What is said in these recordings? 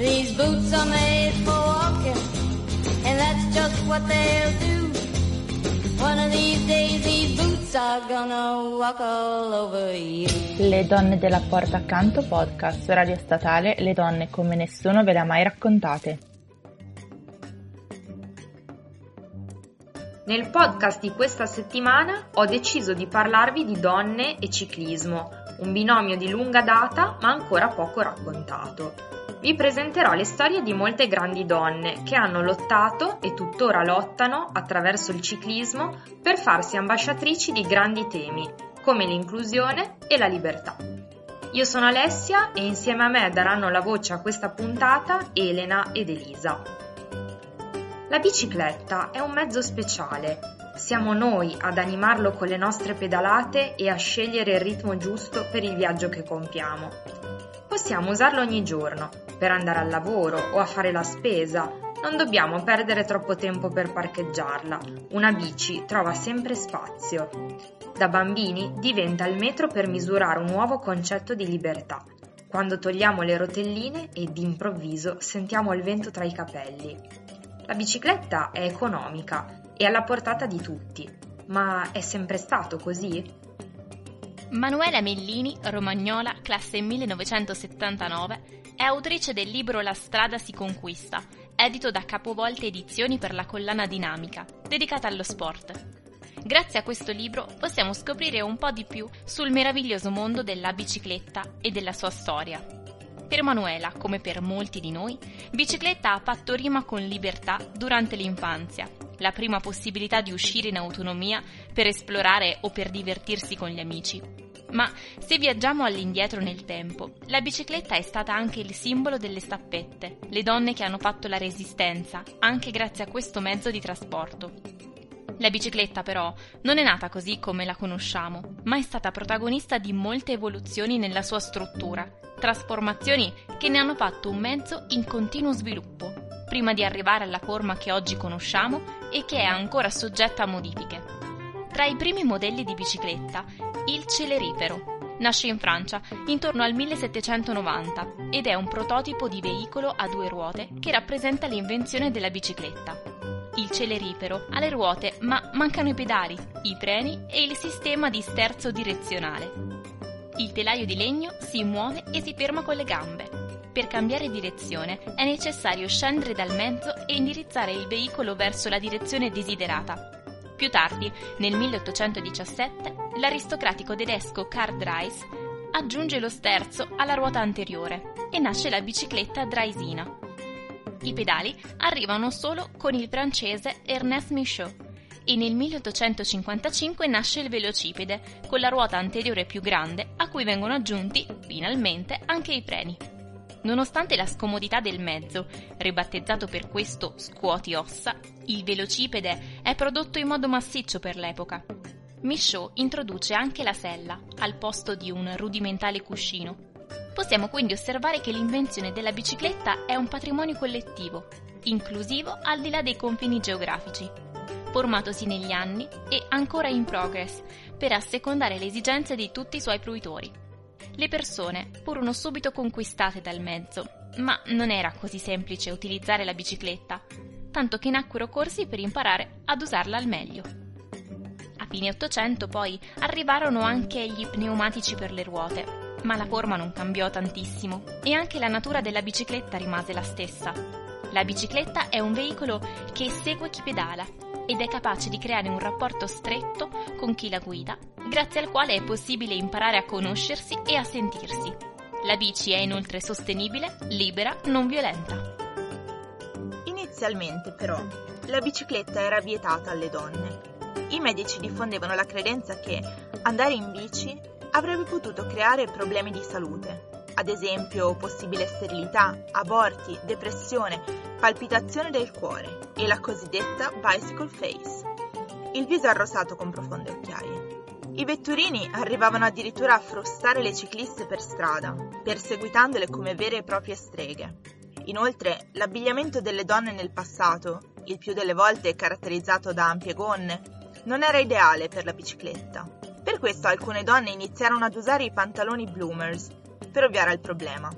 These boots are made for walking, and that's just what they'll do. One of these days these boots are gonna walk all over you. Le donne della porta accanto podcast, radio statale, le donne come nessuno ve le ha mai raccontate. Nel podcast di questa settimana ho deciso di parlarvi di donne e ciclismo, un binomio di lunga data ma ancora poco raccontato vi presenterò le storie di molte grandi donne che hanno lottato e tuttora lottano attraverso il ciclismo per farsi ambasciatrici di grandi temi come l'inclusione e la libertà. Io sono Alessia e insieme a me daranno la voce a questa puntata Elena ed Elisa. La bicicletta è un mezzo speciale. Siamo noi ad animarlo con le nostre pedalate e a scegliere il ritmo giusto per il viaggio che compiamo. Possiamo usarlo ogni giorno, per andare al lavoro o a fare la spesa. Non dobbiamo perdere troppo tempo per parcheggiarla. Una bici trova sempre spazio. Da bambini diventa il metro per misurare un nuovo concetto di libertà. Quando togliamo le rotelline e d'improvviso sentiamo il vento tra i capelli. La bicicletta è economica e alla portata di tutti. Ma è sempre stato così? Manuela Mellini, romagnola, classe 1979, è autrice del libro La strada si conquista, edito da Capovolte Edizioni per la collana dinamica, dedicata allo sport. Grazie a questo libro possiamo scoprire un po' di più sul meraviglioso mondo della bicicletta e della sua storia. Per Manuela, come per molti di noi, bicicletta ha fatto rima con libertà durante l'infanzia, la prima possibilità di uscire in autonomia per esplorare o per divertirsi con gli amici. Ma se viaggiamo all'indietro nel tempo, la bicicletta è stata anche il simbolo delle stappette, le donne che hanno fatto la resistenza, anche grazie a questo mezzo di trasporto. La bicicletta però non è nata così come la conosciamo, ma è stata protagonista di molte evoluzioni nella sua struttura, trasformazioni che ne hanno fatto un mezzo in continuo sviluppo, prima di arrivare alla forma che oggi conosciamo e che è ancora soggetta a modifiche. Tra i primi modelli di bicicletta, il celerifero. Nasce in Francia intorno al 1790 ed è un prototipo di veicolo a due ruote che rappresenta l'invenzione della bicicletta. Il celerifero ha le ruote ma mancano i pedali, i freni e il sistema di sterzo direzionale. Il telaio di legno si muove e si ferma con le gambe. Per cambiare direzione è necessario scendere dal mezzo e indirizzare il veicolo verso la direzione desiderata. Più tardi, nel 1817, l'aristocratico tedesco Karl Dreis aggiunge lo sterzo alla ruota anteriore e nasce la bicicletta Dreisina. I pedali arrivano solo con il francese Ernest Michaud e nel 1855 nasce il velocipede con la ruota anteriore più grande a cui vengono aggiunti, finalmente, anche i freni. Nonostante la scomodità del mezzo, ribattezzato per questo scuoti ossa, il velocipede è prodotto in modo massiccio per l'epoca. Michaud introduce anche la sella al posto di un rudimentale cuscino. Possiamo quindi osservare che l'invenzione della bicicletta è un patrimonio collettivo, inclusivo al di là dei confini geografici, formatosi negli anni e ancora in progress per assecondare le esigenze di tutti i suoi fruitori. Le persone furono subito conquistate dal mezzo, ma non era così semplice utilizzare la bicicletta, tanto che nacquero corsi per imparare ad usarla al meglio. A fine Ottocento poi arrivarono anche gli pneumatici per le ruote, ma la forma non cambiò tantissimo e anche la natura della bicicletta rimase la stessa. La bicicletta è un veicolo che segue chi pedala ed è capace di creare un rapporto stretto con chi la guida, grazie al quale è possibile imparare a conoscersi e a sentirsi. La bici è inoltre sostenibile, libera, non violenta. Inizialmente, però, la bicicletta era vietata alle donne. I medici diffondevano la credenza che andare in bici avrebbe potuto creare problemi di salute, ad esempio possibile sterilità, aborti, depressione, palpitazione del cuore e la cosiddetta bicycle face, il viso arrosato con profonde. I vetturini arrivavano addirittura a frustare le cicliste per strada, perseguitandole come vere e proprie streghe. Inoltre, l'abbigliamento delle donne nel passato, il più delle volte caratterizzato da ampie gonne, non era ideale per la bicicletta. Per questo alcune donne iniziarono ad usare i pantaloni bloomers, per ovviare al problema.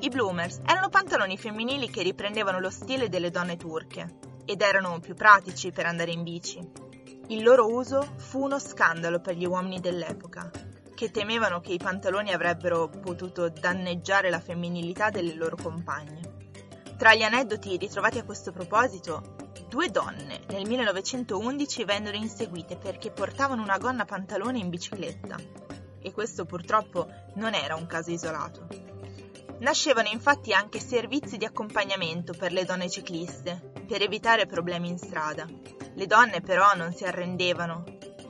I bloomers erano pantaloni femminili che riprendevano lo stile delle donne turche ed erano più pratici per andare in bici. Il loro uso fu uno scandalo per gli uomini dell'epoca, che temevano che i pantaloni avrebbero potuto danneggiare la femminilità delle loro compagne. Tra gli aneddoti ritrovati a questo proposito, due donne nel 1911 vennero inseguite perché portavano una gonna pantalone in bicicletta. E questo purtroppo non era un caso isolato. Nascevano infatti anche servizi di accompagnamento per le donne cicliste, per evitare problemi in strada. Le donne però non si arrendevano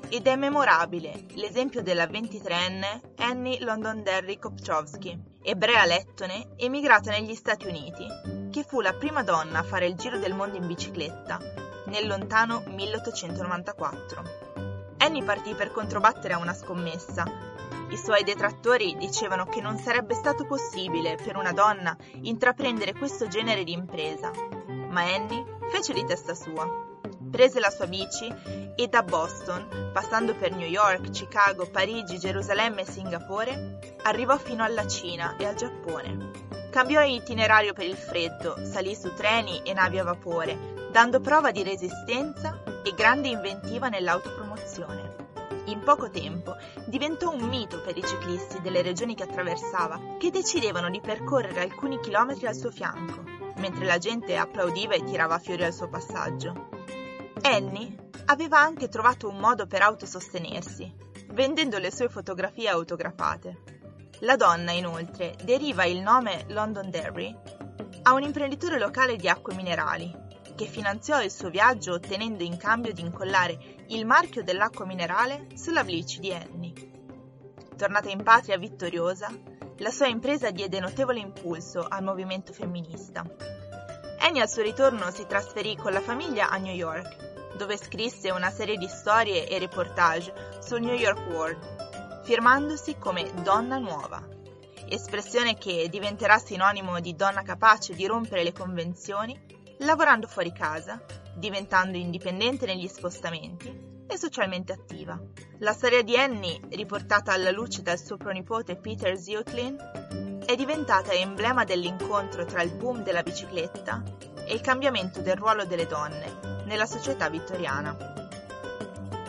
ed è memorabile l'esempio della 23enne Annie Londonderry Kopchowski, ebrea lettone emigrata negli Stati Uniti, che fu la prima donna a fare il giro del mondo in bicicletta nel lontano 1894. Annie partì per controbattere a una scommessa. I suoi detrattori dicevano che non sarebbe stato possibile per una donna intraprendere questo genere di impresa, ma Annie fece di testa sua. Prese la sua bici e da Boston, passando per New York, Chicago, Parigi, Gerusalemme e Singapore, arrivò fino alla Cina e al Giappone. Cambiò itinerario per il freddo, salì su treni e navi a vapore, dando prova di resistenza e grande inventiva nell'autopromozione. In poco tempo diventò un mito per i ciclisti delle regioni che attraversava, che decidevano di percorrere alcuni chilometri al suo fianco, mentre la gente applaudiva e tirava fiori al suo passaggio. Annie aveva anche trovato un modo per autosostenersi, vendendo le sue fotografie autografate. La donna, inoltre, deriva il nome Londonderry a un imprenditore locale di acque minerali, che finanziò il suo viaggio ottenendo in cambio di incollare il marchio dell'acqua minerale sulla blici di Annie. Tornata in patria vittoriosa, la sua impresa diede notevole impulso al movimento femminista. Annie al suo ritorno si trasferì con la famiglia a New York, dove scrisse una serie di storie e reportage sul New York World, firmandosi come Donna Nuova, espressione che diventerà sinonimo di donna capace di rompere le convenzioni, lavorando fuori casa, diventando indipendente negli spostamenti e socialmente attiva. La storia di Annie, riportata alla luce dal suo pronipote Peter Zeutlin, è diventata emblema dell'incontro tra il boom della bicicletta e il cambiamento del ruolo delle donne nella società vittoriana.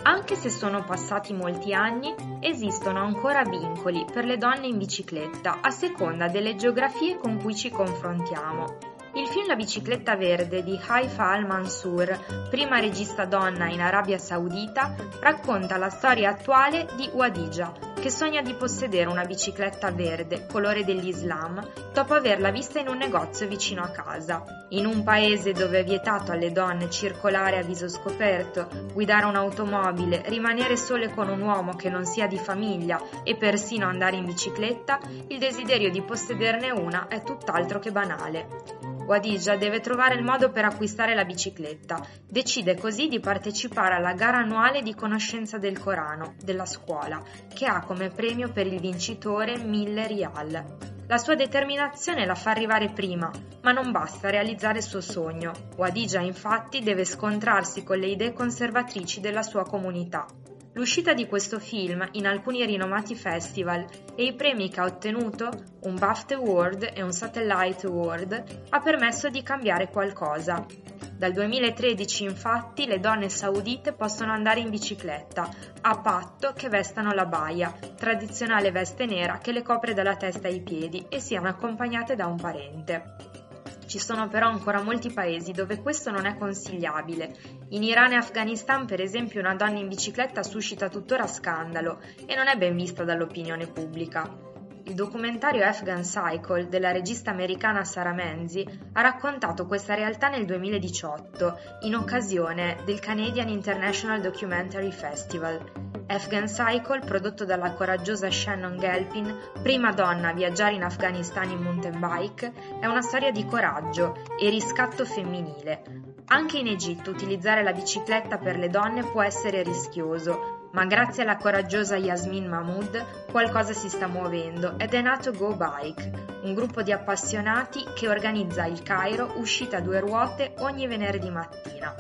Anche se sono passati molti anni, esistono ancora vincoli per le donne in bicicletta a seconda delle geografie con cui ci confrontiamo. Il film La bicicletta verde di Haifa al-Mansur, prima regista donna in Arabia Saudita, racconta la storia attuale di Wadija, che sogna di possedere una bicicletta verde, colore dell'Islam, dopo averla vista in un negozio vicino a casa. In un paese dove è vietato alle donne circolare a viso scoperto, guidare un'automobile, rimanere sole con un uomo che non sia di famiglia e persino andare in bicicletta, il desiderio di possederne una è tutt'altro che banale. Wadija deve trovare il modo per acquistare la bicicletta. Decide così di partecipare alla gara annuale di conoscenza del Corano della scuola, che ha come premio per il vincitore 1000 rial. La sua determinazione la fa arrivare prima, ma non basta realizzare il suo sogno. Wadija infatti deve scontrarsi con le idee conservatrici della sua comunità. L'uscita di questo film in alcuni rinomati festival e i premi che ha ottenuto, un BAFTA Award e un Satellite Award, ha permesso di cambiare qualcosa. Dal 2013 infatti le donne saudite possono andare in bicicletta, a patto che vestano la baia, tradizionale veste nera che le copre dalla testa ai piedi e siano accompagnate da un parente. Ci sono però ancora molti paesi dove questo non è consigliabile. In Iran e Afghanistan, per esempio, una donna in bicicletta suscita tuttora scandalo e non è ben vista dall'opinione pubblica. Il documentario Afghan Cycle della regista americana Sara Menzi ha raccontato questa realtà nel 2018 in occasione del Canadian International Documentary Festival Afghan Cycle, prodotto dalla coraggiosa Shannon Galpin, prima donna a viaggiare in Afghanistan in mountain bike, è una storia di coraggio e riscatto femminile. Anche in Egitto utilizzare la bicicletta per le donne può essere rischioso, ma grazie alla coraggiosa Yasmin Mahmood qualcosa si sta muovendo ed è nato Go Bike, un gruppo di appassionati che organizza il Cairo uscita a due ruote ogni venerdì mattina.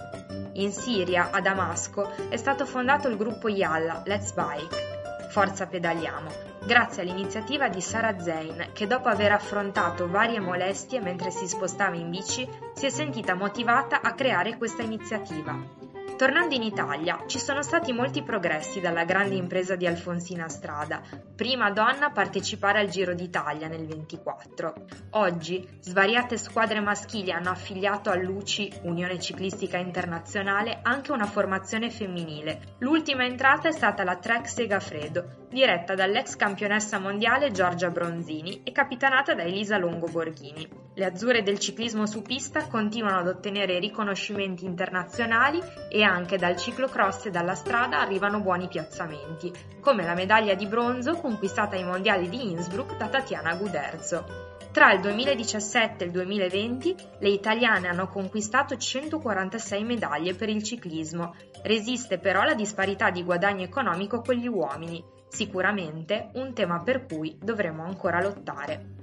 In Siria, a Damasco, è stato fondato il gruppo Yalla, Let's Bike. Forza Pedaliamo, grazie all'iniziativa di Sara Zain che dopo aver affrontato varie molestie mentre si spostava in bici si è sentita motivata a creare questa iniziativa. Tornando in Italia, ci sono stati molti progressi dalla grande impresa di Alfonsina Strada, prima donna a partecipare al Giro d'Italia nel 24. Oggi, svariate squadre maschili hanno affiliato all'UCI, Unione Ciclistica Internazionale, anche una formazione femminile. L'ultima entrata è stata la Trek Segafredo, diretta dall'ex campionessa mondiale Giorgia Bronzini e capitanata da Elisa Longo Borghini. Le azzurre del ciclismo su pista continuano ad ottenere riconoscimenti internazionali e anche dal ciclocross e dalla strada arrivano buoni piazzamenti, come la medaglia di bronzo conquistata ai mondiali di Innsbruck da Tatiana Guderzo. Tra il 2017 e il 2020 le italiane hanno conquistato 146 medaglie per il ciclismo. Resiste però la disparità di guadagno economico con gli uomini, sicuramente un tema per cui dovremo ancora lottare.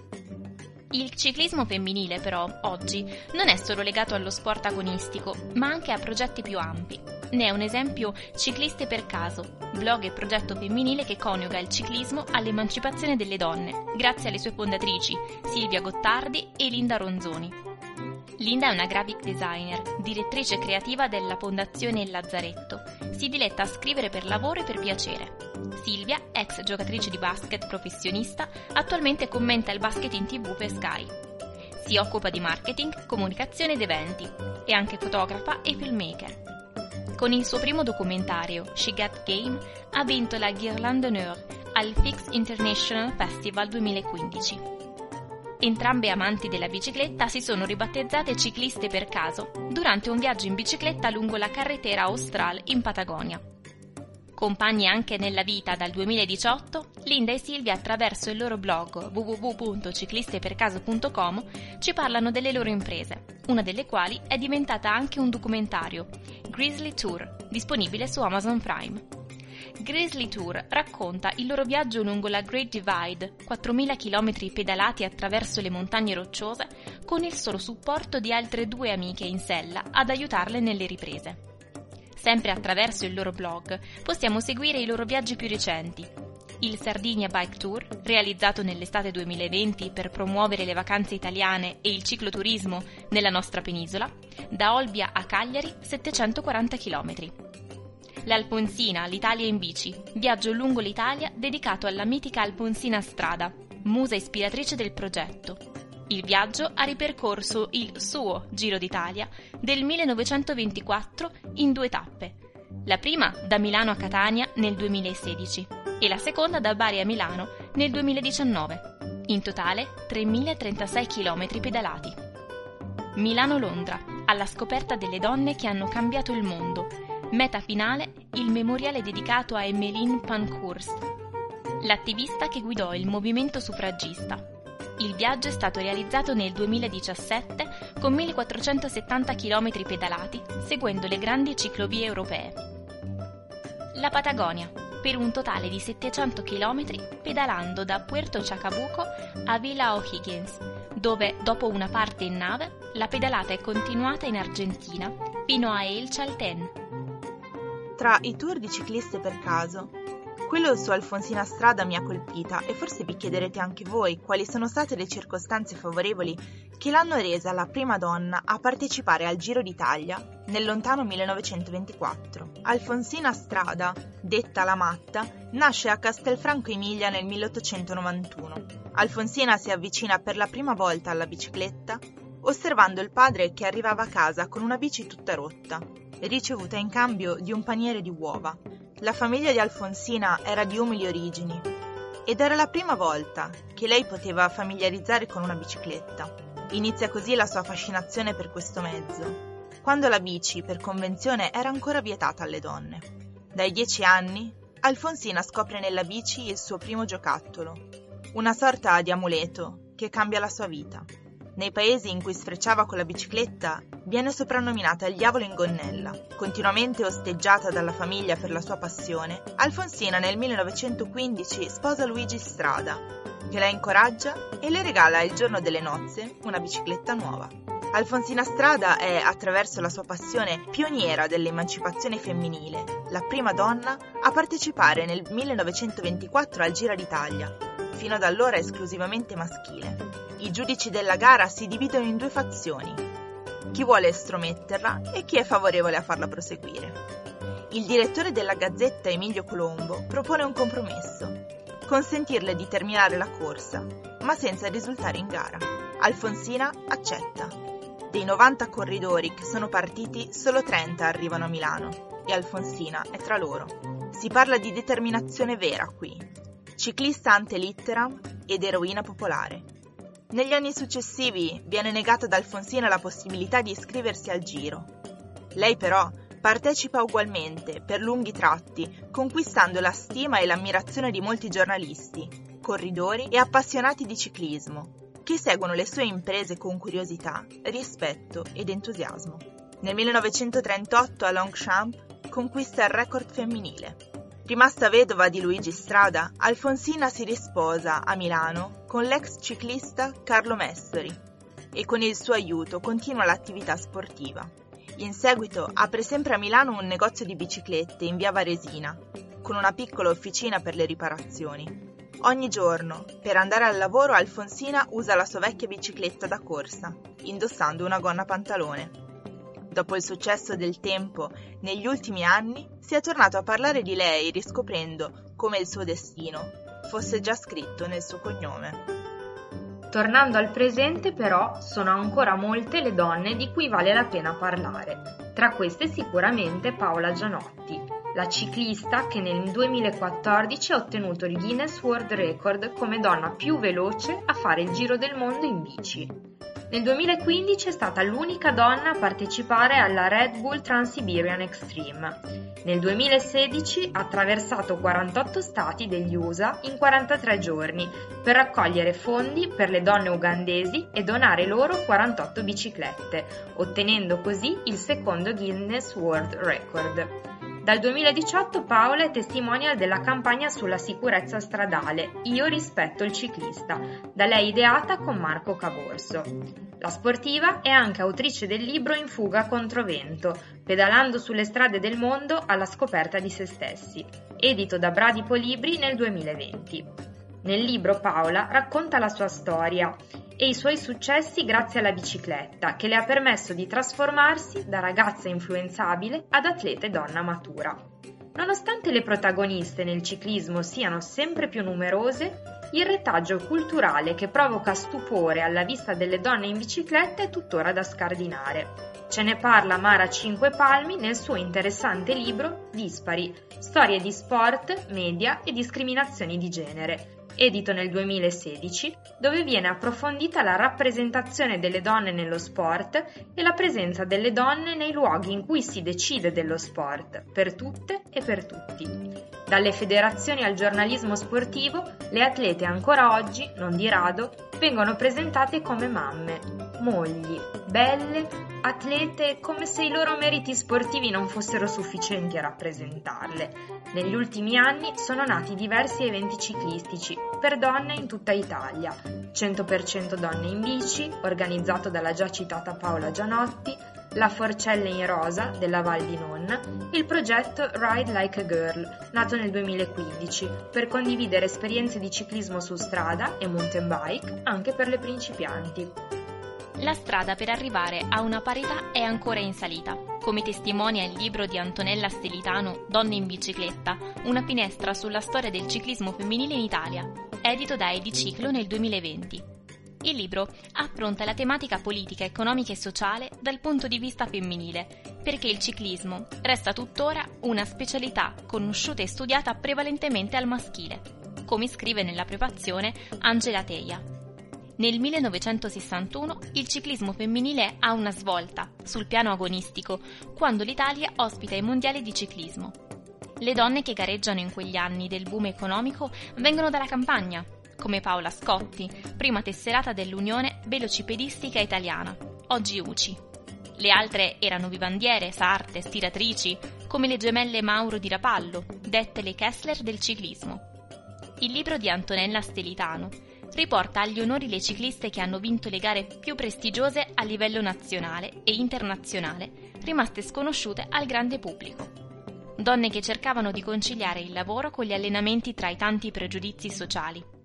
Il ciclismo femminile però, oggi, non è solo legato allo sport agonistico, ma anche a progetti più ampi. Ne è un esempio Cicliste per caso, blog e progetto femminile che coniuga il ciclismo all'emancipazione delle donne, grazie alle sue fondatrici Silvia Gottardi e Linda Ronzoni. Linda è una graphic designer, direttrice creativa della Fondazione Il Lazzaretto. Si diletta a scrivere per lavoro e per piacere. Silvia, ex giocatrice di basket professionista, attualmente commenta il basket in tv per Sky. Si occupa di marketing, comunicazione ed eventi. È anche fotografa e filmmaker. Con il suo primo documentario, She Got Game, ha vinto la Guirlande d'Honneur al Fix International Festival 2015. Entrambe amanti della bicicletta si sono ribattezzate cicliste per caso durante un viaggio in bicicletta lungo la carretera Austral in Patagonia. Compagni anche nella vita dal 2018, Linda e Silvia attraverso il loro blog www.ciclistepercaso.com ci parlano delle loro imprese, una delle quali è diventata anche un documentario, Grizzly Tour, disponibile su Amazon Prime. Grizzly Tour racconta il loro viaggio lungo la Great Divide, 4.000 km pedalati attraverso le montagne rocciose, con il solo supporto di altre due amiche in sella ad aiutarle nelle riprese. Sempre attraverso il loro blog possiamo seguire i loro viaggi più recenti. Il Sardinia Bike Tour, realizzato nell'estate 2020 per promuovere le vacanze italiane e il cicloturismo nella nostra penisola, da Olbia a Cagliari 740 km l'Alponsina, l'Italia in bici, viaggio lungo l'Italia dedicato alla mitica Alponsina Strada, musa ispiratrice del progetto. Il viaggio ha ripercorso il suo Giro d'Italia del 1924 in due tappe. La prima da Milano a Catania nel 2016 e la seconda da Bari a Milano nel 2019. In totale 3.036 km pedalati. Milano-Londra, alla scoperta delle donne che hanno cambiato il mondo Meta finale, il memoriale dedicato a Emmeline Pankhurst, l'attivista che guidò il movimento suffragista. Il viaggio è stato realizzato nel 2017 con 1470 km pedalati, seguendo le grandi ciclovie europee. La Patagonia, per un totale di 700 km pedalando da Puerto Chacabuco a Villa O'Higgins, dove, dopo una parte in nave, la pedalata è continuata in Argentina fino a El Chaltén, tra i tour di cicliste per caso, quello su Alfonsina Strada mi ha colpita e forse vi chiederete anche voi quali sono state le circostanze favorevoli che l'hanno resa la prima donna a partecipare al Giro d'Italia nel lontano 1924. Alfonsina Strada, detta la Matta, nasce a Castelfranco Emilia nel 1891. Alfonsina si avvicina per la prima volta alla bicicletta osservando il padre che arrivava a casa con una bici tutta rotta ricevuta in cambio di un paniere di uova. La famiglia di Alfonsina era di umili origini ed era la prima volta che lei poteva familiarizzare con una bicicletta. Inizia così la sua fascinazione per questo mezzo, quando la bici, per convenzione, era ancora vietata alle donne. Dai dieci anni, Alfonsina scopre nella bici il suo primo giocattolo, una sorta di amuleto che cambia la sua vita. Nei paesi in cui sfrecciava con la bicicletta viene soprannominata il diavolo in gonnella. Continuamente osteggiata dalla famiglia per la sua passione, Alfonsina nel 1915 sposa Luigi Strada, che la incoraggia e le regala il giorno delle nozze una bicicletta nuova. Alfonsina Strada è, attraverso la sua passione, pioniera dell'emancipazione femminile, la prima donna a partecipare nel 1924 al Gira d'Italia, fino ad allora esclusivamente maschile. I giudici della gara si dividono in due fazioni, chi vuole estrometterla e chi è favorevole a farla proseguire. Il direttore della Gazzetta Emilio Colombo propone un compromesso, consentirle di terminare la corsa, ma senza risultare in gara. Alfonsina accetta. Dei 90 corridori che sono partiti, solo 30 arrivano a Milano e Alfonsina è tra loro. Si parla di determinazione vera qui. Ciclista ante litteram ed eroina popolare. Negli anni successivi viene negata ad Alfonsina la possibilità di iscriversi al Giro. Lei però partecipa ugualmente per lunghi tratti, conquistando la stima e l'ammirazione di molti giornalisti, corridori e appassionati di ciclismo, che seguono le sue imprese con curiosità, rispetto ed entusiasmo. Nel 1938 a Longchamp conquista il record femminile. Rimasta vedova di Luigi Strada, Alfonsina si risposa a Milano con l'ex ciclista Carlo Messori e con il suo aiuto continua l'attività sportiva. In seguito apre sempre a Milano un negozio di biciclette in via Varesina, con una piccola officina per le riparazioni. Ogni giorno, per andare al lavoro, Alfonsina usa la sua vecchia bicicletta da corsa, indossando una gonna pantalone. Dopo il successo del tempo, negli ultimi anni, si è tornato a parlare di lei riscoprendo come il suo destino fosse già scritto nel suo cognome. Tornando al presente però sono ancora molte le donne di cui vale la pena parlare. Tra queste sicuramente Paola Gianotti, la ciclista che nel 2014 ha ottenuto il Guinness World Record come donna più veloce a fare il giro del mondo in bici. Nel 2015 è stata l'unica donna a partecipare alla Red Bull Trans-Siberian Extreme. Nel 2016 ha attraversato 48 stati degli USA in 43 giorni per raccogliere fondi per le donne ugandesi e donare loro 48 biciclette, ottenendo così il secondo Guinness World Record. Dal 2018 Paola è testimonial della campagna sulla sicurezza stradale Io rispetto il ciclista, da lei ideata con Marco Caborso. La sportiva è anche autrice del libro In fuga contro vento, pedalando sulle strade del mondo alla scoperta di se stessi, edito da Bradipo Libri nel 2020. Nel libro Paola racconta la sua storia e i suoi successi grazie alla bicicletta, che le ha permesso di trasformarsi da ragazza influenzabile ad atleta e donna matura. Nonostante le protagoniste nel ciclismo siano sempre più numerose, il retaggio culturale che provoca stupore alla vista delle donne in bicicletta è tuttora da scardinare. Ce ne parla Mara Cinque Palmi nel suo interessante libro Dispari, storie di sport, media e discriminazioni di genere, edito nel 2016, dove viene approfondita la rappresentazione delle donne nello sport e la presenza delle donne nei luoghi in cui si decide dello sport, per tutte e per tutti. Dalle federazioni al giornalismo sportivo, le atlete ancora oggi, non di rado, vengono presentate come mamme, mogli, belle, atlete, come se i loro meriti sportivi non fossero sufficienti a rappresentarle. Negli ultimi anni sono nati diversi eventi ciclistici per donne in tutta Italia, 100% donne in bici, organizzato dalla già citata Paola Gianotti, la Forcella in Rosa della Val di Non e il progetto Ride Like a Girl, nato nel 2015, per condividere esperienze di ciclismo su strada e mountain bike anche per le principianti. La strada per arrivare a una parità è ancora in salita, come testimonia il libro di Antonella Stelitano Donne in bicicletta, una finestra sulla storia del ciclismo femminile in Italia, edito da Ediciclo nel 2020. Il libro affronta la tematica politica, economica e sociale dal punto di vista femminile, perché il ciclismo resta tuttora una specialità conosciuta e studiata prevalentemente al maschile, come scrive nella prefazione Angela Teia. Nel 1961 il ciclismo femminile ha una svolta sul piano agonistico quando l'Italia ospita i mondiali di ciclismo. Le donne che gareggiano in quegli anni del boom economico vengono dalla campagna, come Paola Scotti, prima tesserata dell'Unione Velocipedistica Italiana, oggi UCI. Le altre erano vivandiere, sarte, stiratrici, come le gemelle Mauro di Rapallo, dette le Kessler del ciclismo. Il libro di Antonella Stelitano riporta agli onori le cicliste che hanno vinto le gare più prestigiose a livello nazionale e internazionale, rimaste sconosciute al grande pubblico. Donne che cercavano di conciliare il lavoro con gli allenamenti tra i tanti pregiudizi sociali.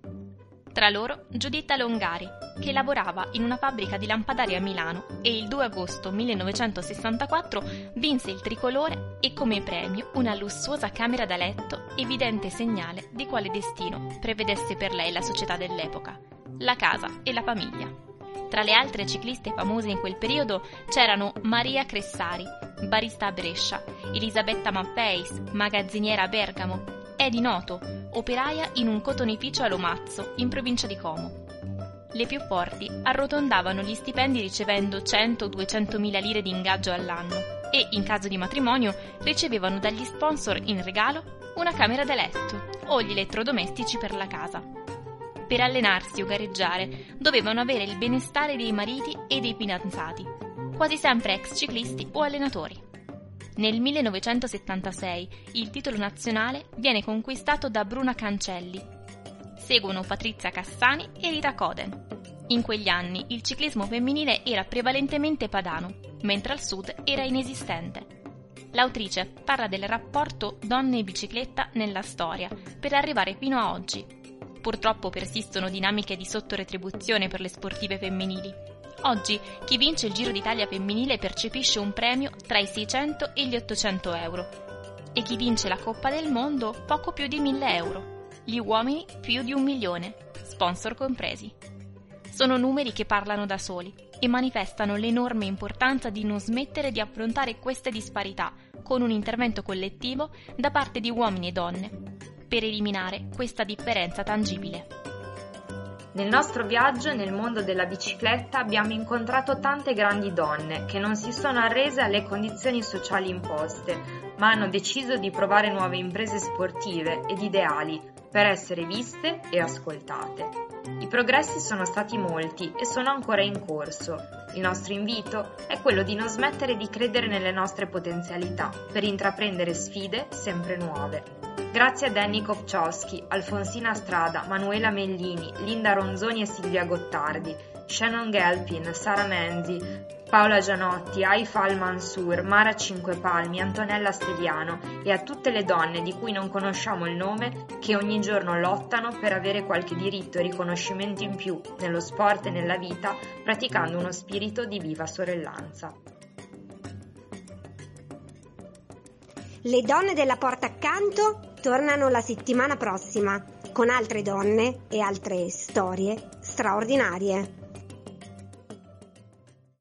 Tra loro Giuditta Longari, che lavorava in una fabbrica di lampadari a Milano e il 2 agosto 1964 vinse il tricolore e come premio una lussuosa camera da letto, evidente segnale di quale destino prevedesse per lei la società dell'epoca, la casa e la famiglia. Tra le altre cicliste famose in quel periodo c'erano Maria Cressari, barista a Brescia, Elisabetta Maffeis, magazziniera a Bergamo, Edi Noto, operaia in un cotonificio a Lomazzo, in provincia di Como. Le più forti arrotondavano gli stipendi ricevendo 100-200 mila lire di ingaggio all'anno e, in caso di matrimonio, ricevevano dagli sponsor in regalo una camera da letto o gli elettrodomestici per la casa. Per allenarsi o gareggiare dovevano avere il benestare dei mariti e dei fidanzati, quasi sempre ex ciclisti o allenatori. Nel 1976 il titolo nazionale viene conquistato da Bruna Cancelli. Seguono Patrizia Cassani e Rita Coden. In quegli anni il ciclismo femminile era prevalentemente padano, mentre al sud era inesistente. L'autrice parla del rapporto donne e bicicletta nella storia, per arrivare fino a oggi. Purtroppo persistono dinamiche di sottoretribuzione per le sportive femminili, Oggi chi vince il Giro d'Italia femminile percepisce un premio tra i 600 e gli 800 euro e chi vince la Coppa del Mondo poco più di 1000 euro. Gli uomini più di un milione, sponsor compresi. Sono numeri che parlano da soli e manifestano l'enorme importanza di non smettere di affrontare queste disparità con un intervento collettivo da parte di uomini e donne per eliminare questa differenza tangibile. Nel nostro viaggio nel mondo della bicicletta abbiamo incontrato tante grandi donne che non si sono arrese alle condizioni sociali imposte, ma hanno deciso di provare nuove imprese sportive ed ideali per essere viste e ascoltate. I progressi sono stati molti e sono ancora in corso. Il nostro invito è quello di non smettere di credere nelle nostre potenzialità per intraprendere sfide sempre nuove. Grazie a Danny Kopczowski, Alfonsina Strada, Manuela Mellini, Linda Ronzoni e Silvia Gottardi, Shannon Gelpin, Sara Menzi, Paola Gianotti, Aifa Al-Mansur, Mara Cinquepalmi, Antonella Steliano e a tutte le donne di cui non conosciamo il nome che ogni giorno lottano per avere qualche diritto e riconoscimento in più nello sport e nella vita praticando uno spirito di viva sorellanza. Le donne della porta accanto tornano la settimana prossima con altre donne e altre storie straordinarie.